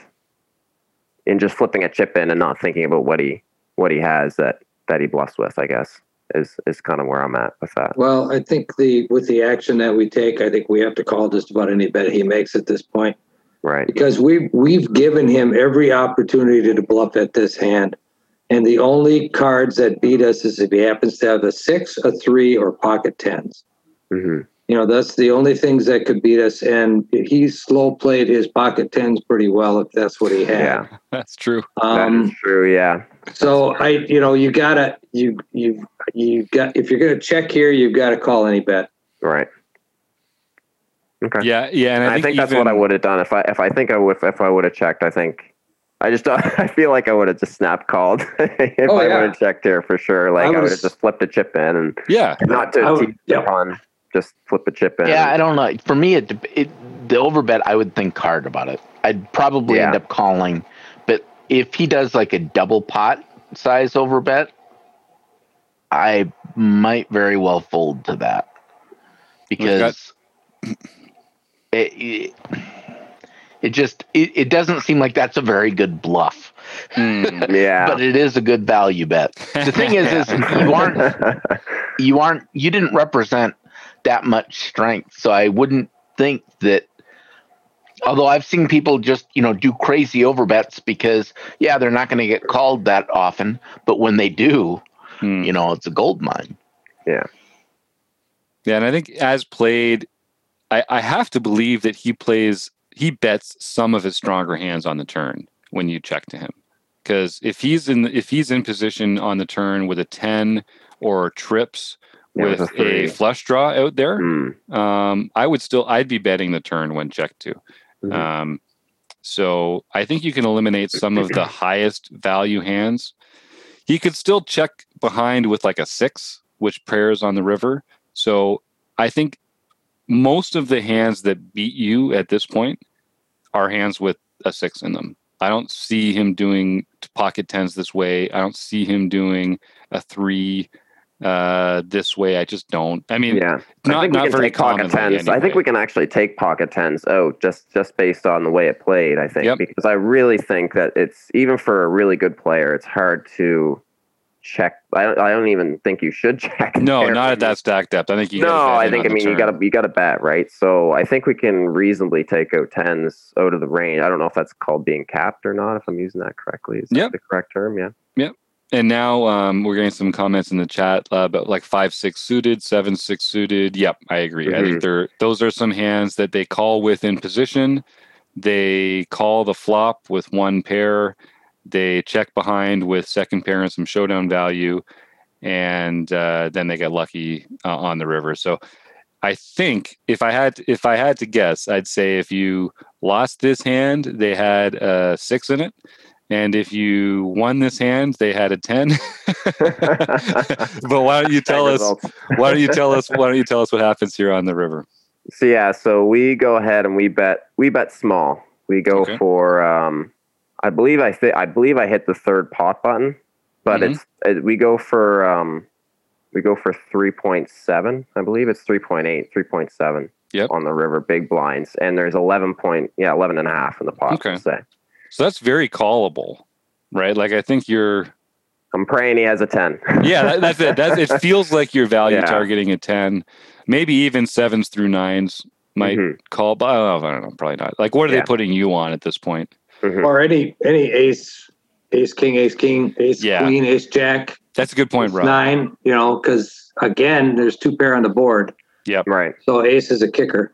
and just flipping a chip in and not thinking about what he what he has that that he bluffs with. I guess is is kind of where I'm at with that. Well, I think the with the action that we take, I think we have to call just about any bet he makes at this point Right. because we we've given him every opportunity to bluff at this hand, and the only cards that beat us is if he happens to have a six, a three, or pocket tens. hmm You know, that's the only things that could beat us, and he slow played his pocket tens pretty well if that's what he had. Yeah, That's true. that Um, is true. Yeah. So I, you know, you gotta, you, you, you got. If you're gonna check here, you've got to call any bet. Right. Okay. Yeah, yeah, and I I think, think, that's what I would have done if I if I think I would if I would have checked. I think I just I feel like I would have just snap called if Oh, I yeah. would have checked here for sure. Like I, would have just flipped a chip in and Yeah, not to I would- tease yeah. upon just flip a chip in. Yeah, I don't know. For me, it, it the overbet. I would think hard about it. I'd probably Yeah. end up calling, but if he does like a double pot size overbet, I might very well fold to that because it, it it just it, it doesn't seem like that's a very good bluff, Mm. yeah. but it is a good value bet. The thing is, is you aren't you aren't you didn't represent that much strength. So i wouldn't think that although i've seen people just you know do crazy overbets because yeah they're not going to get called that often but when they do Mm. you know it's a gold mine. Yeah, yeah, and I think as played, I, I have to believe that he plays, he bets some of his stronger hands on the turn when you check to him, because if he's in if he's in position on the turn with a ten or trips with a a, flush draw out there, Mm, um, I would still I'd be betting the turn when checked to. mhm. Um, so I think you can eliminate some of the highest value hands. He could still check behind with like a six, which pairs on the river. So I think most of the hands that beat you at this point are hands with a six in them. I don't see him doing pocket tens this way. I don't see him doing a three uh, this way. I just don't. I mean, Yeah, not I think not we can very take pocket tens. I think we can actually take pocket tens out just just based on the way it played. I think Yep. because I really think that it's even for a really good player, it's hard to check. I don't, I don't even think you should check. No, not at that stack depth. I think you. No, I think I mean you got to you got to bet right. So I think we can reasonably take out tens out of the range. I don't know if that's called being capped or not. If I'm using that correctly, is that Yep. the correct term? Yeah. And now um, we're getting some comments in the chat uh, about like five six suited, seven six suited. Yep, I agree. I Mm-hmm. think they're those are some hands that they call with in position. They call the flop with one pair. They check behind with second pair and some showdown value, and uh, then they get lucky uh, on the river. So I think if I had if I had to guess, I'd say if you lost this hand, they had a six in it. And if you won this hand, they had a 10. but why don't you tell us why don't you tell us why don't you tell us what happens here on the river? So yeah, so we go ahead and we bet we bet small. We go Okay. for um I believe I fit I believe I hit the third pot button, but Mhm. it's it, we go for um we go for 3.7. I believe it's 3.8, 3.7 Yep. on the river big blinds and there's 11 point yeah, 11 and a half in the pot Okay. Let's say. So that's very callable, right? Like I think you're I'm praying he has a 10. yeah, that, that's it. That's it feels like you're value Yeah. targeting a 10, maybe even sevens through nines might Mhm, call, but I don't know, I don't know, probably not. Like what are Yeah. they putting you on at this point? mhm. Or any any ace, ace king, ace king, ace Yeah. queen, ace jack, That's a good point, ace Rob. nine. You know, because again, there's two pair on the board, Yeah, Right. so ace is a kicker.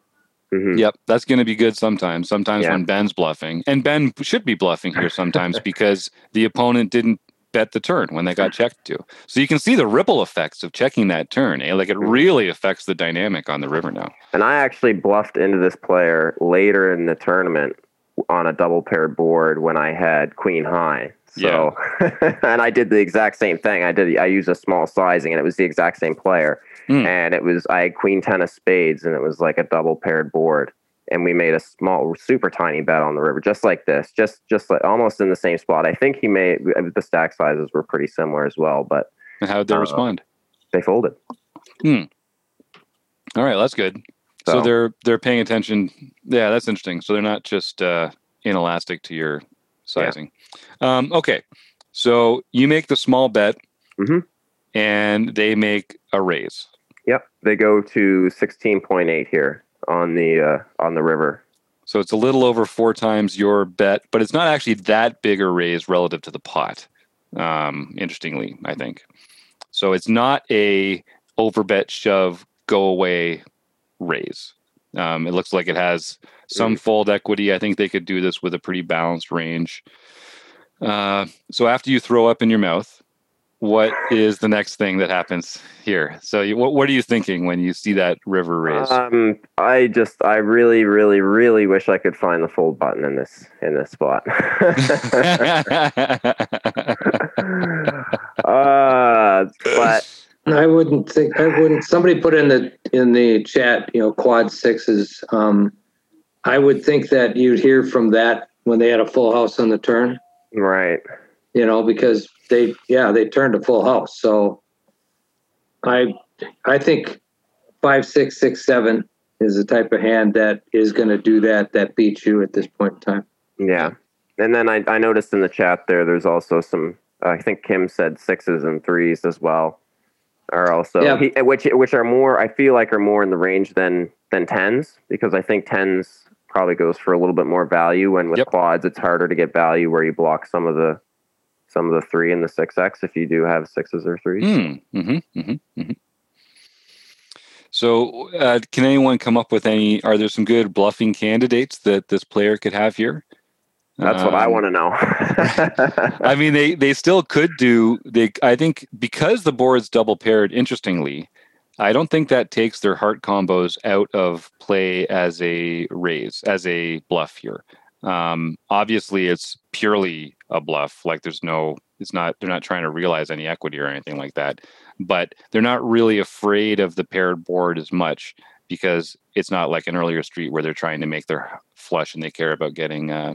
Mhm. Yep, that's going to be good sometimes. Sometimes Yeah. when Ben's bluffing, and Ben should be bluffing here sometimes because the opponent didn't bet the turn when they got checked to. So you can see the ripple effects of checking that turn. Eh? Like it Mm-hmm. really affects the dynamic on the river now. And I actually bluffed into this player later in the tournament on a double pair board when I had queen high. So, and I did the exact same thing. I did. I used a small sizing, and it was the exact same player. Hmm. And it was I had queen ten of spades, and it was like a double paired board. And we made a small, super tiny bet on the river, just like this, just just like almost in the same spot. I think he made the stack sizes were pretty similar as well, but And how did they Uh, respond? they folded. Hmm. All right, that's good. So. So- they're they're paying attention. Yeah, that's interesting. So they're not just uh, inelastic to your sizing. Um, okay, so you make the small bet, Mhm. and they make a raise. Yep, they go to sixteen point eight here on the uh, on the river. So it's a little over four times your bet, but it's not actually that big a raise relative to the pot. Um, interestingly, I think. So it's not a overbet shove go away raise. Um, it looks like it has some fold equity. I think they could do this with a pretty balanced range. Uh, so after you throw up in your mouth, what is the next thing that happens here? So you, what what are you thinking when you see that river raise? Um, I just, I really, really, really wish I could find the fold button in this in this spot. uh, but I wouldn't think I wouldn't. Somebody put in the in the chat, you know, quad sixes. Um, I would think that you'd hear from that when they had a full house on the turn. right, You know, because they yeah they turned a full house. So I I think five six six seven is the type of hand that is going to do that. That beats you at this point in time. yeah. And then I, I noticed in the chat there, there's also some. I think Kim said sixes and threes as well, are also Yeah. he, which which are more. I feel like are more in the range than than tens because I think tens probably goes for a little bit more value. And with Yep. quads, it's harder to get value where you block some of the some of the three and the six X if you do have sixes or threes. Mm, mm-hmm, mm-hmm, mm-hmm. So, uh, can anyone come up with any? Are there some good bluffing candidates that this player could have here? That's what I Um, want to know. I mean, they they still could do. They I think because the board's double paired. Interestingly, I don't think that takes their heart combos out of play as a raise, as a bluff here. Um, obviously, it's purely a bluff. Like there's no, it's not. They're not trying to realize any equity or anything like that. But they're not really afraid of the paired board as much because it's not like an earlier street where they're trying to make their flush and they care about getting uh,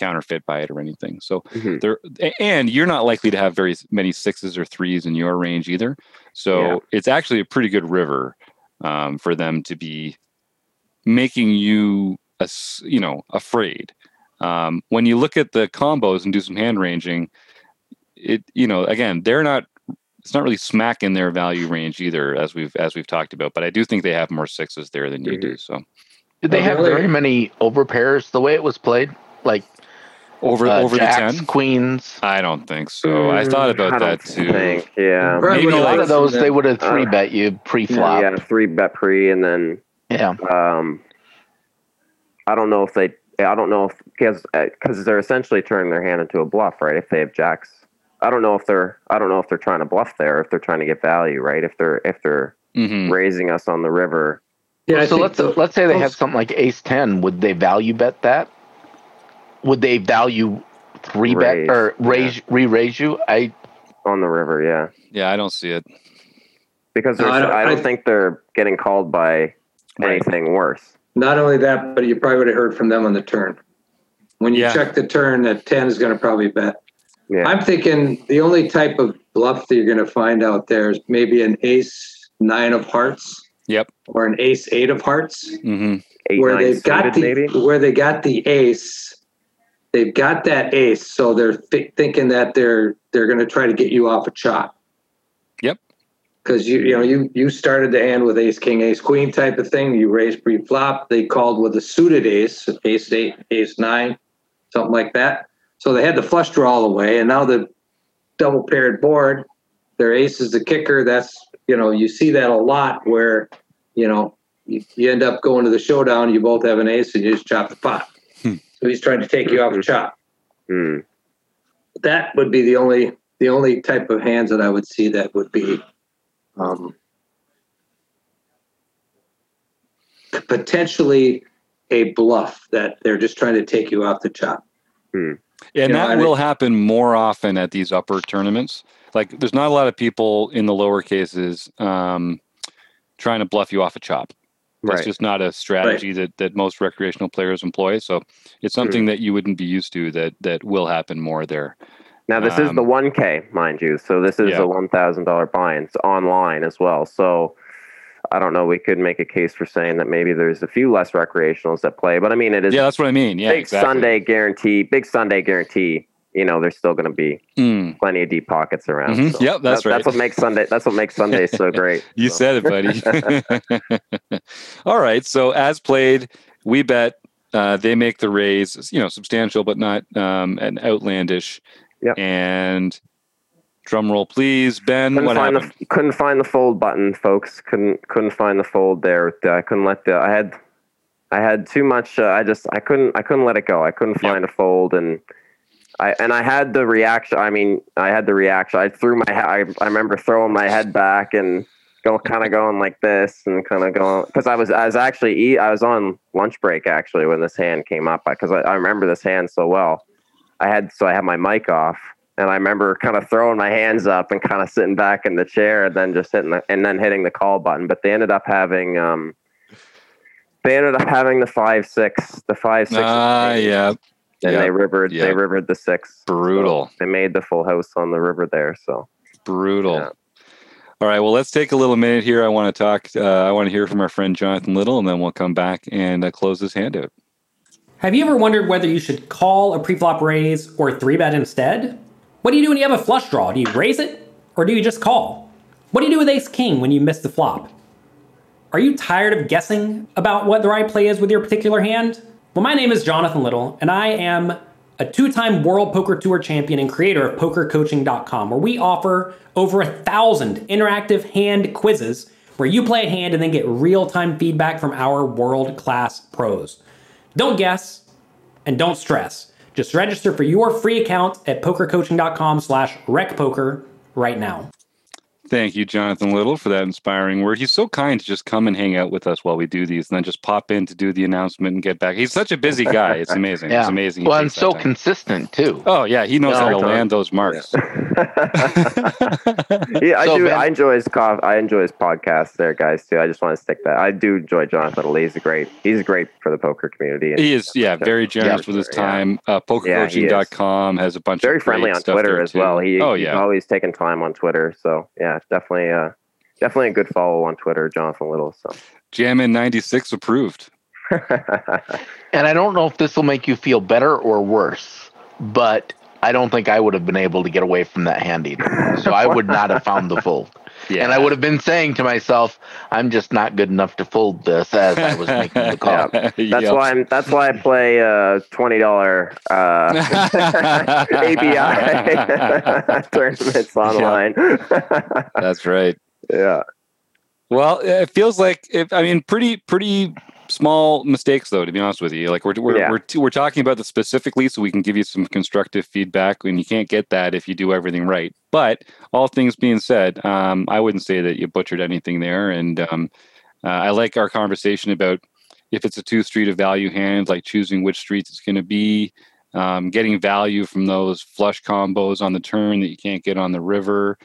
counterfeit by it or anything. So mm-hmm. there, and you're not likely to have very many sixes or threes in your range either. So yeah. it's actually a pretty good river um, for them to be making you, a, you know, afraid. Um, when you look at the combos and do some hand ranging, it you know again they're not it's not really smack in their value range either as we've as we've talked about but i do think they have more sixes there than you mm-hmm. do so did they have very many over pairs the way it was played like over uh, over jacks, the 10 queens i don't think so mm, i thought about I that too think, yeah maybe a lot like, of those they would have three uh, bet you pre-flop yeah, three bet pre and then yeah um i don't know if they i don't know if because because uh, they're essentially turning their hand into a bluff right if they have jacks I don't know if they're I don't know if they're trying to bluff there, if they're trying to get value, right? If they're if they're mm-hmm. raising us on the river. Yeah. So let's the, let's say they have something like Ace Ten. Would they value bet that? Would they value three bet or raise yeah. re raise you? I on the river, yeah. Yeah, I don't see it because no, I don't, I don't I, think they're getting called by anything right. worse. Not only that, but you probably would have heard from them on the turn. When you yeah. check the turn, that ten is going to probably bet. Yeah. I'm thinking the only type of bluff that you're going to find out there is maybe an ace nine of hearts. Yep. Or an ace eight of hearts. Mm-hmm. Eight, where they've got the maybe? where they got the ace, they've got that ace, so they're th- thinking that they're they're going to try to get you off a chop. Yep. Because you you know you you started the hand with ace king ace queen type of thing. You raised pre flop. They called with a suited ace, ace eight, ace nine, something like that so they had the flush draw all the way, and now the double paired board, their ace is the kicker. That's you know you see that a lot where you know you, you end up going to the showdown. You both have an ace, and you just chop the pot. So he's trying to take you off the chop. Hmm. That would be the only the only type of hands that I would see that would be um, potentially a bluff that they're just trying to take you off the chop. Hmm. And that will happen more often at these upper tournaments. Like, there's not a lot of people in the lower cases um, trying to bluff you off a chop. Right. Just not a strategy right. that, that most recreational players employ. So it's something mm. that you wouldn't be used to that that will happen more there. Now this um, is the 1K, mind you. So this is yeah. a $1,000 buy-in. It's online as well. So I don't know. We could make a case for saying that maybe there's a few less recreationals that play, but I mean, it is. Yeah, that's what I mean. Yeah, big exactly. Sunday guarantee. Big Sunday guarantee. You know, there's still going to be mm. plenty of deep pockets around. Mm-hmm. So yep, that's, right. That's what makes Sunday. That's what makes Sunday so great. you so. said it, buddy. All right. So as played, we bet uh, they make the raise. You know, substantial but not um, an outlandish. Yeah. And Drum roll, please, Ben. Couldn't what find happened? The, couldn't find the fold button, folks. Couldn't couldn't find the fold there. I couldn't let the. I had I had too much. Uh, I just I couldn't I couldn't let it go. I couldn't find yep. a fold, and I and I had the reaction. I mean, I had the reaction. I threw my. I I remember throwing my head back and go kind of going like this and kind of going because I was I was actually I was on lunch break actually when this hand came up because I, I remember this hand so well. I had so I had my mic off and I remember kind of throwing my hands up and kind of sitting back in the chair and then just hitting the, and then hitting the call button. But they ended up having um, they ended up having the five six the five six. Ah, uh, yeah. And yep. they rivered yep. they rivered the six. Brutal. So they made the full house on the river there. So brutal. Yeah. All right. Well, let's take a little minute here. I want to talk. Uh, I want to hear from our friend Jonathan Little, and then we'll come back and uh, close this handout. Have you ever wondered whether you should call a preflop raise or three bet instead? What do you do when you have a flush draw? Do you raise it or do you just call? What do you do with ace king when you miss the flop? Are you tired of guessing about what the right play is with your particular hand? Well, my name is Jonathan Little, and I am a two time World Poker Tour champion and creator of PokerCoaching.com, where we offer over a thousand interactive hand quizzes where you play a hand and then get real time feedback from our world class pros. Don't guess and don't stress. Just register for your free account at pokercoaching.com slash recpoker right now. Thank you, Jonathan Little, for that inspiring word. He's so kind to just come and hang out with us while we do these and then just pop in to do the announcement and get back. He's such a busy guy. It's amazing. yeah. It's amazing. Well, and so consistent, too. Oh, yeah. He knows how to land those marks. yeah, I So, do. Ben- I enjoy his cof- I enjoy his podcast there, guys. Too. I just want to stick that. I do enjoy Jonathan Lee. He's great. He's great for the poker community. and He is, yeah, very generous with his Yeah. time. Uh, Yeah, he is. pokercoaching.com has a bunch Very of friendly on Twitter as too. well. He, oh he's always taking time on Twitter. So yeah, definitely, uh, definitely a good follow on Twitter, Jonathan Little. So. Jammin ninety six approved. And I don't know if this will make you feel better or worse, but I don't think I would have been able to get away from that hand either. So I would not have found the fold. Yeah, And I would have been saying to myself, I'm just not good enough to fold this as I was making the call. That's Yep. why I'm. That's why I play uh, twenty dollar uh, ABI tournaments online. That's right. yeah. Well, it feels like if, I mean pretty pretty small mistakes though. To be honest with you, like we're we're Yeah. we're, we're talking about this specifically so we can give you some constructive feedback. And you can't get that if you do everything right. But all things being said, um, I wouldn't say that you butchered anything there. And um, uh, I like our conversation about if it's a two street of value hand, like choosing which streets it's going to be. Um, getting value from those flush combos on the turn that you can't get on the river.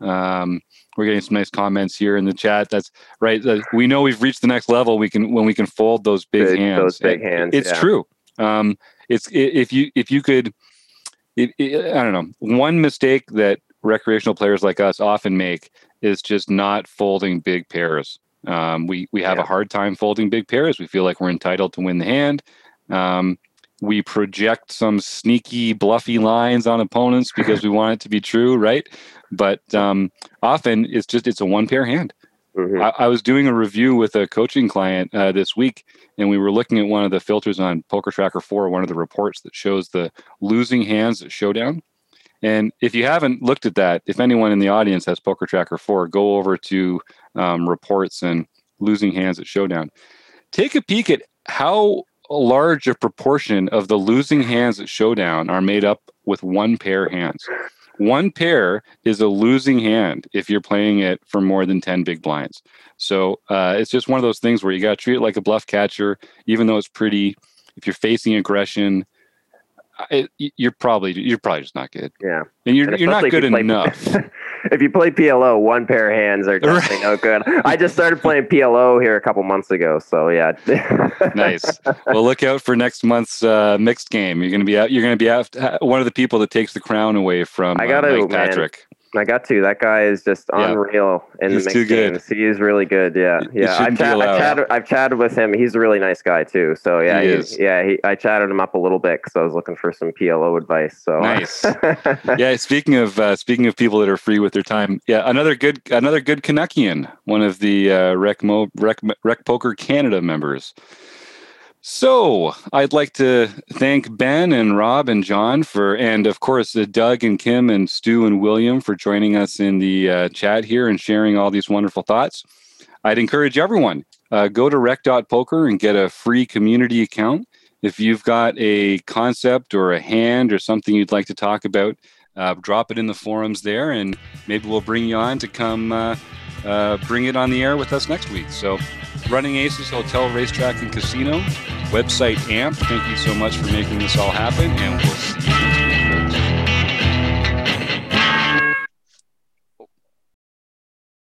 Um, we're getting some nice comments here in the chat. That's right. We know we've reached the next level. We can when we can fold those big, Big- hands. those big It- hands, It's yeah. true. Um, it's if you if you could, it, it, I don't know. One mistake that recreational players like us often make is just not folding big pairs. Um, we we have a hard time folding big pairs. We feel like we're entitled to win the hand. Um, we project some sneaky, bluffy lines on opponents because we want it to be true, right? But um, often it's just it's a one pair hand. Mhm. I, I was doing a review with a coaching client uh, this week, and we were looking at one of the filters on Poker Tracker 4, one of the reports that shows the losing hands at Showdown. And if you haven't looked at that, if anyone in the audience has Poker Tracker 4, go over to um, reports and losing hands at Showdown. Take a peek at how large a proportion of the losing hands at Showdown are made up with one pair hands. One pair is a losing hand if you're playing it for more than 10 big blinds. So uh, it's just one of those things where you got to treat it like a bluff catcher, even though it's pretty. If you're facing aggression, it, you're probably you're probably just not good, Yeah. and you're And you're not good you enough. if you play PLO, one pair of hands are definitely no good. I just started playing PLO here a couple months ago, so yeah. nice. Well, look out for next month's uh, mixed game. You're going to be out. You're going to be out, one of the people that takes the crown away from I uh, gotta, Mike man. Patrick. I got to. That guy is just Yeah. unreal in He's the too mixed good. games. He is really good. Yeah, It- it yeah. I've, chat. I've, chatted, I've chatted with him. He's a really nice guy too. So yeah, He he- is. yeah. He, I chatted him up a little bit because I was looking for some PLO advice. So Nice. yeah. Speaking of uh, speaking of people that are free with their time, yeah, another good another good Canuckian, one of the uh, Rec, Mo, Rec Rec Poker Canada members. So I'd like to thank Ben and Rob and John for, and of course uh, Doug and Kim and Stu and William for joining us in the uh, chat here and sharing all these wonderful thoughts. I'd encourage everyone uh, go to rec.poker and get a free community account. If you've got a concept or a hand or something you'd like to talk about, uh, drop it in the forums there, and maybe we'll bring you on to come uh, uh, bring it on the air with us next week. So, Running Aces Hotel, Racetrack, and Casino, website AMP. Thank you so much for making this all happen, and we'll see you